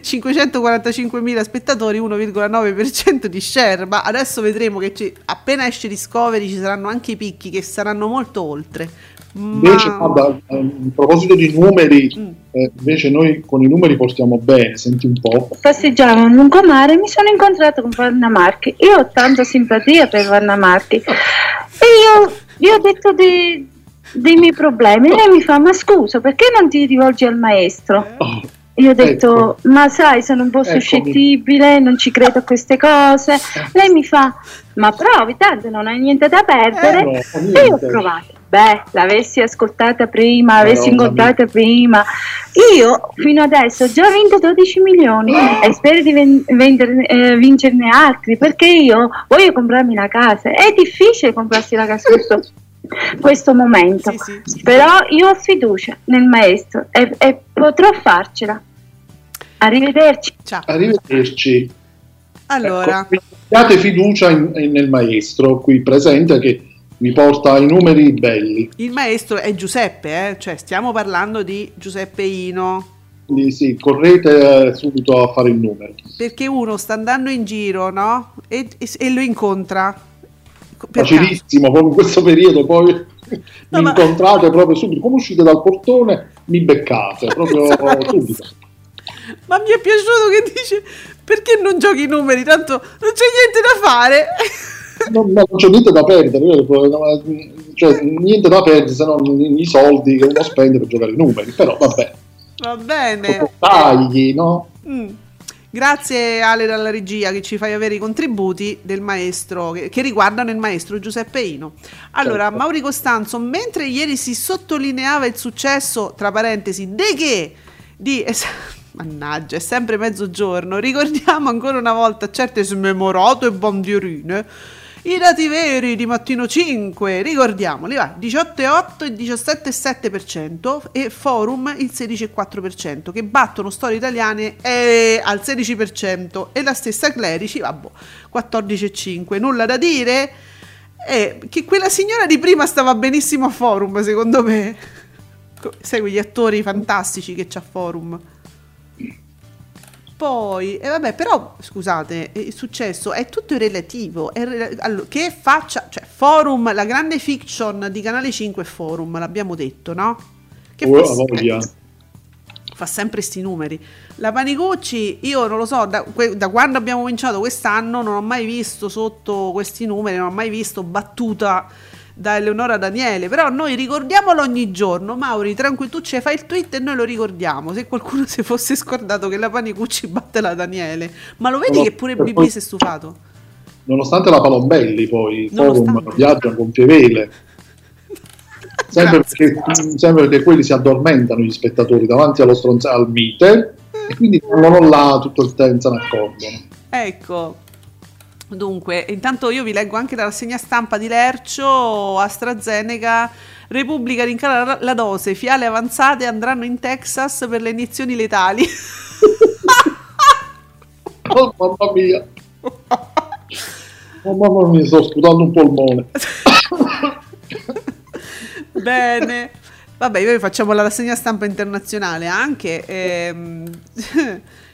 545.000 spettatori, 1,9% di share, ma adesso vedremo che ci- appena esce Discovery ci saranno anche i picchi che saranno molto oltre. Invece, Ma- guarda, a proposito di numeri, Mm. eh, invece noi con i numeri portiamo bene, senti un po'. passeggiavo a lungomare e mi sono incontrato con Vanna Marchi. Io ho tanta simpatia per Vanna Marchi e io gli ho detto di- dei miei problemi. Lei mi fa: Ma scusa, perché non ti rivolgi al maestro? Oh, Io ho detto: Ecco. Ma sai, sono un po' Eccomi. suscettibile, non ci credo a queste cose. Lei mi fa: Ma provi, tanto non hai niente da perdere. Eh, no, E niente. io ho provato. Beh, l'avessi ascoltata prima, l'avessi Madonna incontrata prima. Io fino adesso ho già vinto 12 milioni e spero di ven- venderne- eh, vincerne altri perché io voglio comprarmi una casa. È difficile comprarsi la casa questo, questo momento, Sì, sì. però io ho fiducia nel maestro e, e potrò farcela. Arrivederci. Ciao. Arrivederci. Allora, Ecco, abbiate fiducia in- in- nel maestro qui presente che vi porta i numeri belli. il maestro è Giuseppe, eh? cioè stiamo parlando di Giuseppe Ino. quindi sì, correte subito a fare il numero. Perché uno sta andando in giro, no? E, e- e lo incontra. Facilissimo, in questo periodo poi mi ma- incontrate proprio subito, come uscite dal portone mi beccate, proprio Cosa? subito. Ma mi è piaciuto che dice perché non giochi i numeri, tanto non c'è niente da fare. Non, non c'è niente da perdere, io- cioè, niente da perdere se non i soldi che uno spende per giocare i numeri, però vabbè, Va bene. tagli, no? Mm. Grazie Ale dalla regia che ci fai avere i contributi del maestro che, che riguardano il maestro Giuseppe Ino. Allora, Certo. Mauri Costanzo, mentre ieri si sottolineava il successo, tra parentesi, de che di es- mannaggia, è sempre mezzogiorno, ricordiamo ancora una volta certe smemorate bandierine. I dati veri di mattino 5, ricordiamoli, va, 18,8 e 17,7% e Forum il 16,4% che battono storie italiane eh, al 16% e la stessa Clerici, vabbè, 14,5. Nulla da dire? Eh, che quella signora di prima stava benissimo a Forum, secondo me. Sai quegli attori fantastici che c'ha Forum. Poi, e vabbè, però scusate, eh, il successo è tutto relativo. È rela- allo- che faccia, cioè, Forum, la grande fiction di Canale 5 è Forum, l'abbiamo detto, no? Che Oh, fa, voglia. fa sempre sti numeri. La Panicucci, io non lo so, da, da quando abbiamo cominciato quest'anno non ho mai visto sotto questi numeri, non ho mai visto battuta da Eleonora Daniele, però noi ricordiamolo ogni giorno, Mauri, tranquillo, tu ci fai il tweet e noi lo ricordiamo, se qualcuno si fosse scordato che la Panicucci batte la Daniele, ma lo vedi No, che pure BB poi- si è stufato? Nonostante la Palombelli poi. Forum viaggia con Fievele. Sempre perché, sempre perché quelli si addormentano gli spettatori davanti allo stronzato al mite e quindi rimangono là tutto il tempo, se ne accorgono. Ecco. Dunque, intanto io vi leggo anche la rassegna stampa di Lercio, AstraZeneca, Repubblica rincara la- la dose, fiale avanzate andranno in Texas per le iniezioni letali. Oh, mamma mia. Oh, mamma mia, sto sputando un polmone. Bene. Vabbè, noi facciamo la rassegna stampa internazionale anche. ehm,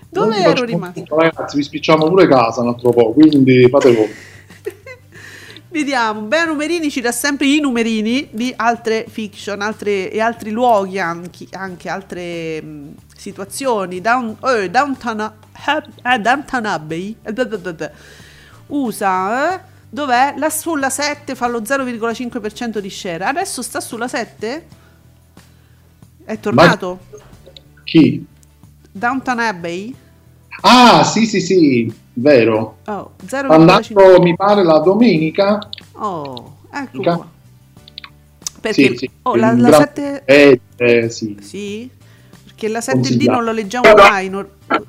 Dove ero rimasto? Ragazzi, vi spicciamo pure casa un altro po', quindi fate voi. Vediamo, Bea Numerini ci dà sempre i numerini di altre fiction altre, e altri luoghi, anche, anche altre mh, situazioni. Down, eh, Downtown, eh, Downtown Abbey eh. USA, eh, dov'è? Là sulla 7 fa lo 0,5% di share. Adesso sta sulla 7? È tornato? Chi? Downtown Abbey? Ah, sì, sì, sì, vero. Oh, Andato, 0,5%. mi pare, la domenica. Oh, ecco qua. Perché Sì, sì, oh, la, la gran- 7... Eh, eh, sì. Sì? Perché la 7D Consigliato. non lo leggiamo mai. non- Ah,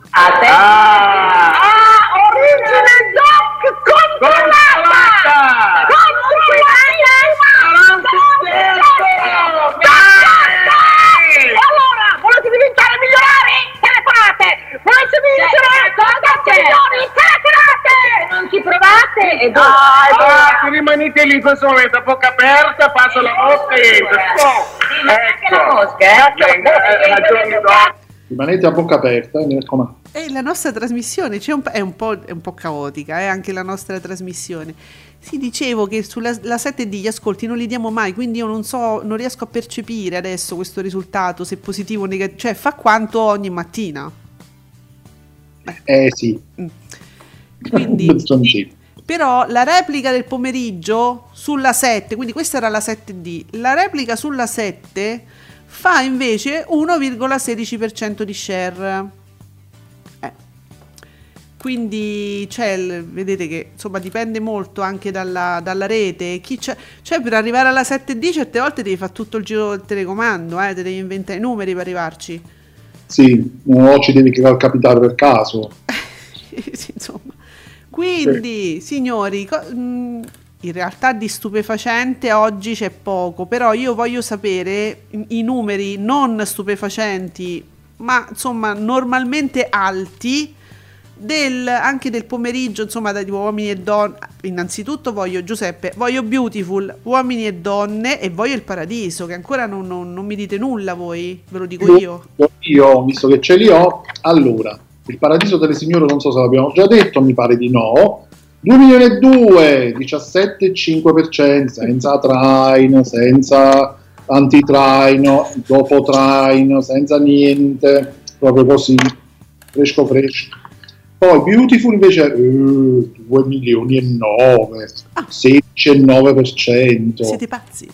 origine doc controllata! Controllata! Allora, volete diventare migliorari? Telefonate! Volete vincere 80 milioni? Telefonate! Non ci provate? E Ah, se rimanete lì in questo momento a bocca aperta, passo la mosca e entra. Oh, anche la mosca, eh? Venga, eh, ragioni dopo. Rimanete a bocca aperta, eh, mi raccomando. E la nostra trasmissione c'è un è, un po', è un po' caotica, è anche la nostra trasmissione. Sì, dicevo che sulla la 7D gli ascolti non li diamo mai, quindi io non so, non riesco a percepire adesso questo risultato, se positivo o negativo, cioè fa quanto ogni mattina. Eh sì. Quindi, Sì. Però la replica del pomeriggio sulla 7, quindi questa era la 7D, la replica sulla 7 fa invece 1,16% di share. Eh. Quindi il- vedete che insomma dipende molto anche dalla, dalla rete. Chi c'è, cioè per arrivare alla 7D certe volte devi fare tutto il giro del telecomando, eh, te devi inventare i numeri per arrivarci. Sì, no, ci devi capitare per caso. Sì, insomma. Quindi, signori, co- mh, in realtà di stupefacente oggi c'è poco, però io voglio sapere i numeri non stupefacenti, ma insomma normalmente alti del, anche del pomeriggio, insomma, da tipo uomini e donne. Innanzitutto voglio Giuseppe, voglio Beautiful, uomini e donne e voglio il paradiso, che ancora non, non- non mi dite nulla voi, ve lo dico io. Io, visto che ce li ho, allora, il paradiso delle signore non so se l'abbiamo già detto, mi pare di no. 2 milioni e 2, 17,5%, senza traino, senza antitraino, dopo traino, senza niente, proprio così, fresco fresco. Poi Beautiful invece eh, 2 milioni e 9, 16,9%, Siete pazzi?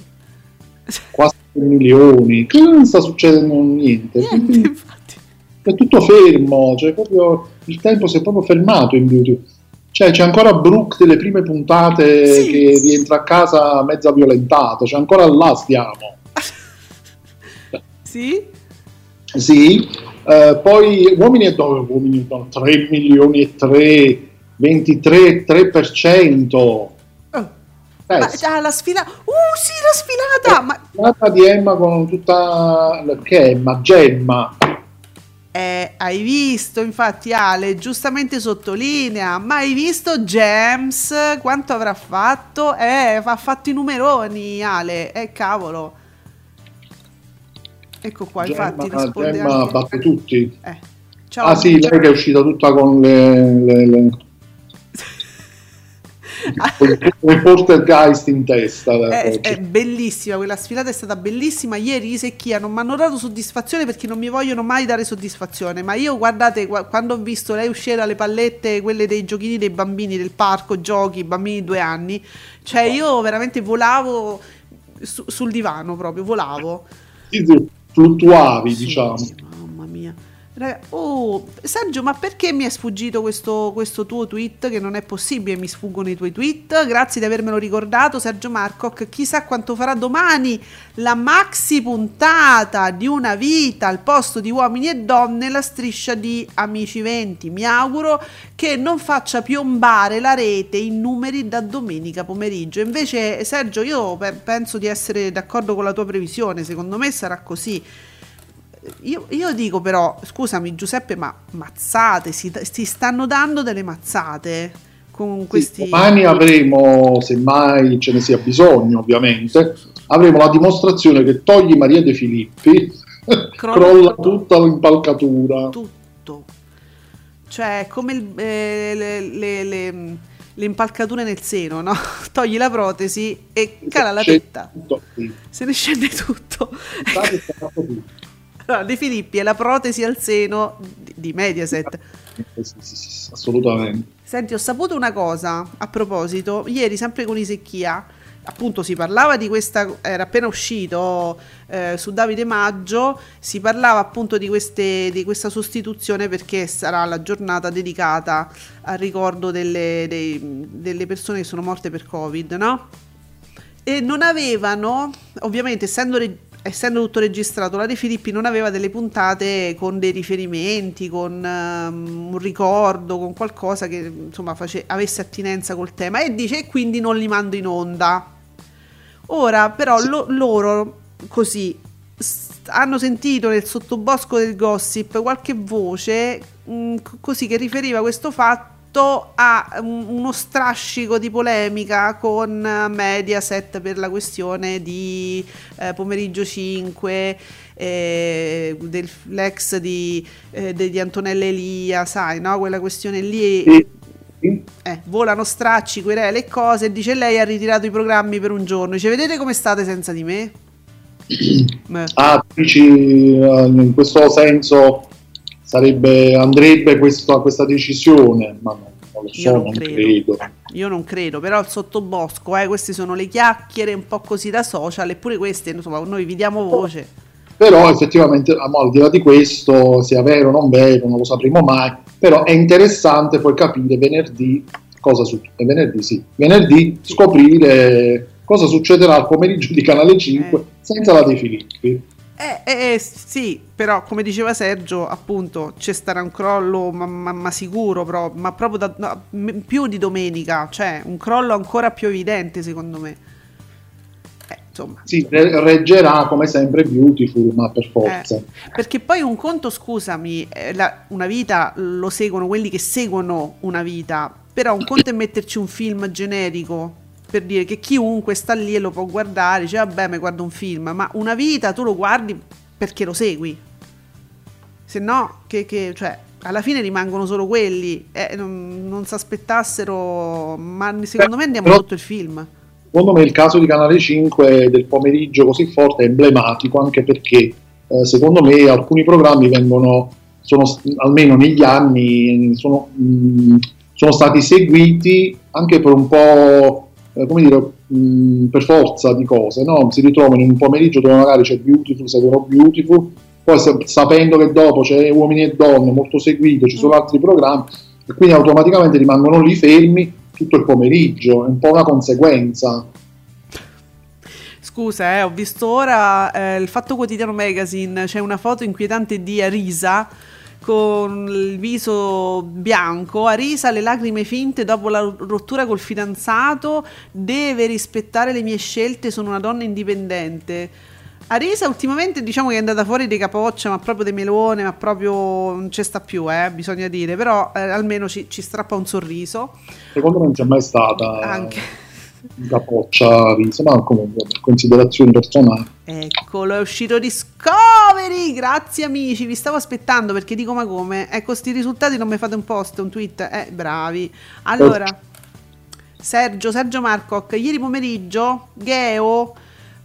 quasi 3 milioni, che non sta succedendo niente. quindi è tutto fermo, cioè proprio il tempo si è proprio fermato in Beauty. Cioè c'è ancora Brooke delle prime puntate Sì. che rientra a casa mezza violentata, cioè ancora là stiamo. Sì? Sì, eh, poi uomini e donne, uomini e donne, 3 milioni e 3, 23,3%. Oh. Eh, Ma, sì. ah, la sfilata. Uh, sì, la sfilata! Ma Puntata di Emma con tutta... che è Emma? Gemma. Eh, hai visto, infatti Ale giustamente sottolinea, ma hai visto James quanto avrà fatto? Eh, ha fatto i numeroni Ale, eh cavolo. Ecco qua, infatti Gemma, risponde Gemma anche... batte tutti. Eh, ciao, Ah sì, lei che è uscita tutta con le... le, le... con il poltergeist in testa. È, oggi. è bellissima, quella sfilata è stata bellissima. Ieri i Secchia non mi hanno dato soddisfazione perché non mi vogliono mai dare soddisfazione. Ma io, guardate, qua- quando ho visto lei uscire dalle pallette, quelle dei giochini dei bambini del parco, giochi, bambini di due anni, cioè io veramente volavo su- sul divano proprio, volavo. Sì, sì, fluttuavi, Sì, diciamo. sì, mamma mia. Oh, Sergio, ma perché mi è sfuggito questo, questo tuo tweet? Che non è possibile, mi sfuggono i tuoi tweet. Grazie di avermelo ricordato, Sergio Marcoc. Chissà quanto farà domani la maxi puntata di una vita al posto di uomini e donne, la striscia di Amici 20. Mi auguro che non faccia piombare la rete in numeri da domenica pomeriggio. Invece, Sergio, io pe- penso di essere d'accordo con la tua previsione. Secondo me sarà così. Io, io dico però, scusami Giuseppe, ma mazzate, si, si stanno dando delle mazzate con questi... Domani avremo, se mai ce ne sia bisogno ovviamente, avremo la dimostrazione che togli Maria De Filippi, Crolla crolla tutta l'impalcatura. tutto. Cioè, come il- eh, le, le- le- le impalcature nel seno, no? Togli la protesi e cala la tetta. tutto. Se ne scende tutto. Pensate Allora, De Filippi è la protesi al seno di, di Mediaset. Sì, sì, sì, assolutamente. Senti, ho saputo una cosa a proposito, ieri sempre con Isecchia, appunto si parlava di questa, era appena uscito eh, su Davide Maggio, si parlava appunto di, queste, di questa sostituzione perché sarà la giornata dedicata al ricordo delle, dei- delle persone che sono morte per Covid, no? E non avevano, ovviamente essendo, re- essendo tutto registrato, la De Filippi non aveva delle puntate con dei riferimenti, con ehm, un ricordo, con qualcosa che insomma face- avesse attinenza col tema e dice e quindi non li mando in onda. Ora però lo- loro così s- hanno sentito nel sottobosco del gossip qualche voce mh, così che riferiva questo fatto a un- uno strascico di polemica con eh, Mediaset per la questione di eh, pomeriggio 5 eh, dell'ex di, eh, di Antonella Elia sai no quella questione lì Sì, eh, volano stracci, querele e cose. E dice lei ha ritirato i programmi per un giorno. Dice, vedete come state senza di me? Ah, dici eh, in questo senso sarebbe, andrebbe questo- questa decisione, ma no, non lo so, non non credo. credo. io non credo, però il sottobosco, eh, queste sono le chiacchiere un po' così da social, eppure queste, insomma, noi vi diamo voce. Però effettivamente, al di là di questo, sia vero o non vero, non lo sapremo mai, però è interessante poi capire venerdì cosa succede. Venerdì sì, venerdì scoprire cosa succederà al pomeriggio di Canale 5 Eh. senza la De Filippi. Eh, eh, eh, sì, però come diceva Sergio, appunto, c'è starà un crollo, ma, ma- ma sicuro, però, ma proprio da, no, più di domenica, cioè un crollo ancora più evidente secondo me. Eh, insomma. Sì, re- reggerà come sempre Beautiful, ma per forza. Eh, perché poi un conto, scusami, eh, la- una vita lo seguono quelli che seguono una vita, però un conto è metterci un film generico per dire che chiunque sta lì e lo può guardare, dice vabbè mi guardo un film, ma una vita tu lo guardi perché lo segui. Se no, che, che- cioè, alla fine rimangono solo quelli, eh, non, non si aspettassero, ma secondo me andiamo tutto il film. Secondo me il caso di Canale 5 del pomeriggio così forte è emblematico anche perché eh, secondo me alcuni programmi vengono, sono, almeno negli anni, sono, mh, sono stati seguiti anche per un po', eh, come dire, mh, per forza di cose, no? si ritrovano in un pomeriggio dove magari c'è Beautiful, seguono Beautiful, poi sa- sapendo che dopo c'è Uomini e Donne molto seguito, ci sono altri programmi e quindi automaticamente rimangono lì fermi tutto il pomeriggio, è un po' una conseguenza. Scusa, eh, ho visto ora eh, il Fatto Quotidiano Magazine, c'è una foto inquietante di Arisa con il viso bianco. Arisa le lacrime finte dopo la rottura col fidanzato, deve rispettare le mie scelte, sono una donna indipendente. Arisa ultimamente diciamo che è andata fuori di capoccia, ma proprio di melone, ma proprio non ci sta più, eh, bisogna dire, però eh, almeno ci, ci strappa un sorriso. Secondo me non c'è mai stata Anche. Una poccia risa, ma comunque considerazioni personali. Eccolo, è uscito Discovery. Grazie amici, vi stavo aspettando perché dico ma come? Ecco, sti risultati non mi fate un post, un tweet. Eh, bravi. Allora, Sergio, Sergio Marcoc, ieri pomeriggio Geo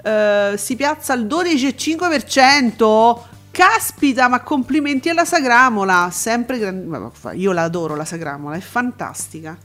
eh, si piazza al 12,5%. Caspita, ma complimenti alla Sagramola. Sempre gran- ma fa- Io la adoro la Sagramola, è fantastica.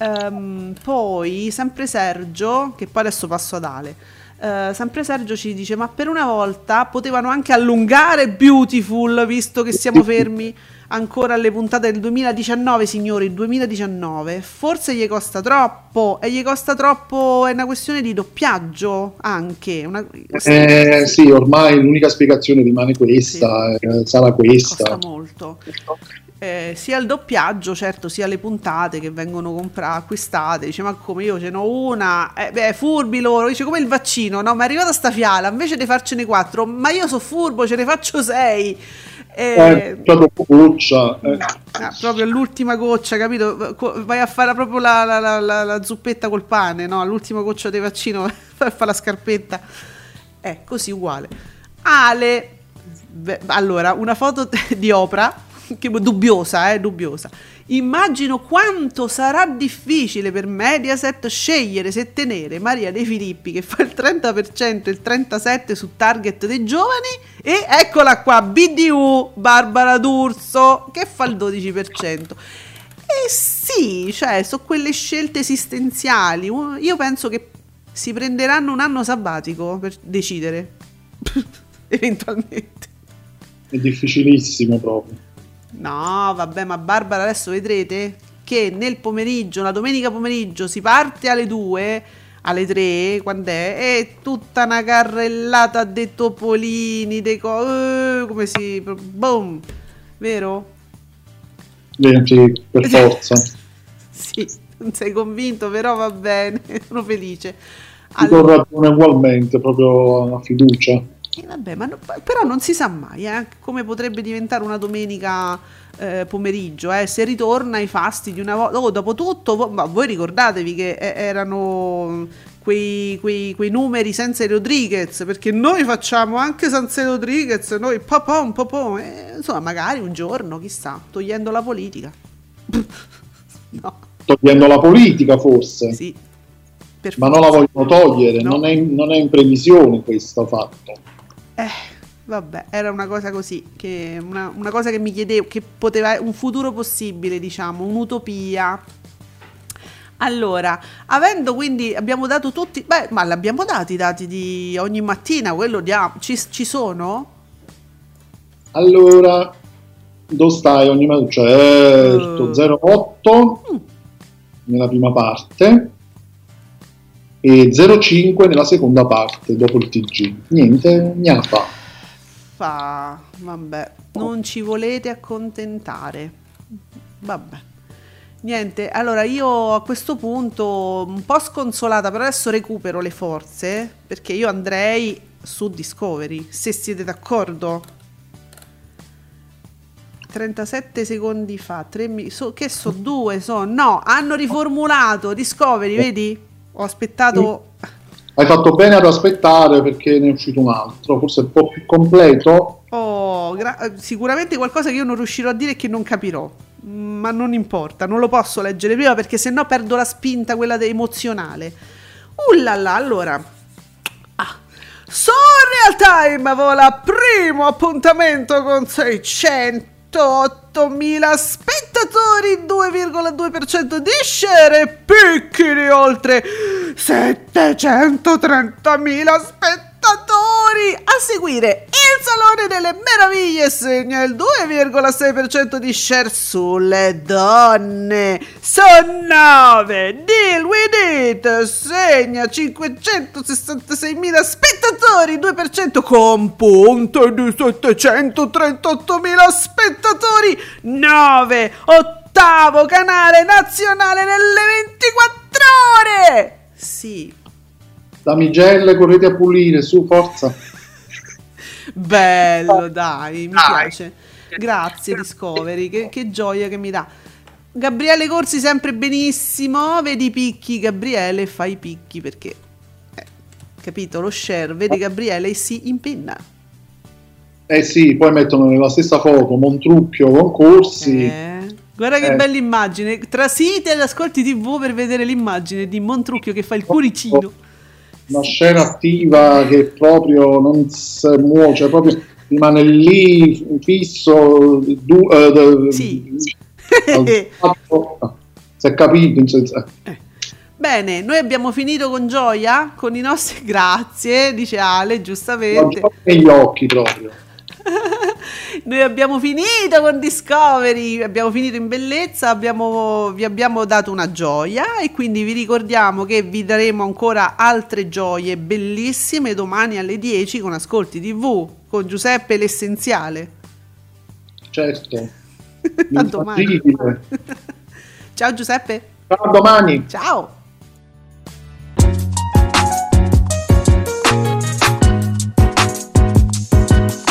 Ehm, poi, sempre Sergio, che poi adesso passo ad Ale. eh, sempre Sergio ci dice: Ma per una volta potevano anche allungare Beautiful, visto che siamo fermi ancora alle puntate del 2019, signori. 2019 forse gli costa troppo. E gli costa troppo. È una questione di doppiaggio anche. Una, Eh, sì, ormai l'unica spiegazione rimane questa, eh, sarà questa. costa molto. Eh, sia il doppiaggio, certo, sia le puntate che vengono compra- acquistate. Dice, ma come io ce n'ho una, eh, beh, furbi loro. Dice, come il vaccino, no? Ma è arrivata sta fiala, invece di farcene quattro, ma io so furbo, ce ne faccio sei. Eh, Eh, goccia, eh. ah, proprio all'ultima goccia, capito? Vai a fare proprio la, la- la- la- zuppetta col pane, no? All'ultima goccia di vaccino, vai a fare la scarpetta. Eh, così uguale. Ale, beh, allora, una foto di Oprah, dubbiosa, eh, dubbiosa. Immagino quanto sarà difficile per Mediaset scegliere se tenere Maria De Filippi che fa il 30% e il 37% su target dei giovani e eccola qua, BDU Barbara D'Urso che fa il 12%. E sì, cioè, sono quelle scelte esistenziali. Io penso che si prenderanno un anno sabbatico per decidere, eventualmente. è difficilissimo proprio. No, vabbè, ma Barbara adesso vedrete che nel pomeriggio, la domenica pomeriggio, si parte alle 2, alle 3, quando è, e tutta una carrellata dei topolini, dei co- eh, come si... boom, vero? Sì, per forza. Sì, non sei convinto, però va bene, sono felice. Ti do ragione ugualmente, proprio la fiducia. Eh, vabbè, ma no- però non si sa mai eh, come potrebbe diventare una domenica eh, pomeriggio, eh, se ritorna ai fasti di una volta. Oh, dopo tutto, ma voi ricordatevi che eh, erano quei, quei- quei numeri senza i Rodriguez, perché noi facciamo anche senza i Rodriguez, noi papon, papon, eh, insomma, magari un giorno, chissà, togliendo la politica. no, Togliendo la politica forse, sì. Ma non la vogliono togliere, No. non, è, non è in previsione questo fatto. Eh, vabbè, era una cosa così, che una, una cosa che mi chiedevo, che poteva, un futuro possibile, diciamo, un'utopia. Allora, avendo quindi, abbiamo dato tutti, beh, ma l'abbiamo dati i dati di ogni mattina, quello diamo, ci, ci sono? Allora, dove stai ogni mattina? Certo, Eh. 08 nella prima parte e 05 nella seconda parte dopo il TG. Niente, niente. Fa, vabbè, non ci volete accontentare. Vabbè. Niente, allora io a questo punto un po' sconsolata, però adesso recupero le forze perché io andrei su Discovery, se siete d'accordo. 37 secondi fa, 3 mi- so- che so, due sono, no, hanno riformulato Discovery, vedi? Ho aspettato Hai fatto bene ad aspettare perché ne è uscito un altro, forse un po' più completo. Oh, gra- sicuramente qualcosa che io non riuscirò a dire e che non capirò. Ma non importa, non lo posso leggere prima perché sennò perdo la spinta, quella de- emozionale. Ullala, allora. Ah. Su Real Time vola primo appuntamento con 608.000 spettatori, 2,2% di share e picchi di oltre 730.000 spettatori. A seguire il Salone delle Meraviglie segna il 2,6% di share sulle donne. Son 9. Deal with it segna 566.000 spettatori, 2% con punte di 738.000 spettatori. 9. Ottavo canale nazionale nelle 24 ore. Sì, Damigelle, correte a pulire, su, forza. Bello, dai, mi piace. Grazie Discovery, che, che gioia che mi dà. Gabriele Corsi sempre benissimo, vedi i picchi Gabriele, fai i picchi perché, eh, capito, lo share, vedi Gabriele e si impenna. Eh sì, poi mettono nella stessa foto Montrucchio con Corsi. Eh, Guarda che Eh. bella immagine, tra siti ed ascolti tv per vedere l'immagine di Montrucchio che fa il cuoricino. Una scena attiva che proprio non si muove, cioè proprio rimane lì fisso. Du, eh, de- Sì. si è capito, insomma. Bene, noi abbiamo finito con gioia, con i nostri grazie, dice Ale, giustamente. gioco negli occhi proprio. Noi abbiamo finito con Discovery, abbiamo finito in bellezza, abbiamo- vi abbiamo dato una gioia e quindi vi ricordiamo che vi daremo ancora altre gioie bellissime domani alle 10 con Ascolti TV, con Giuseppe l'essenziale. Certo. A domani. Ciao Giuseppe. Ciao, a domani. Ciao.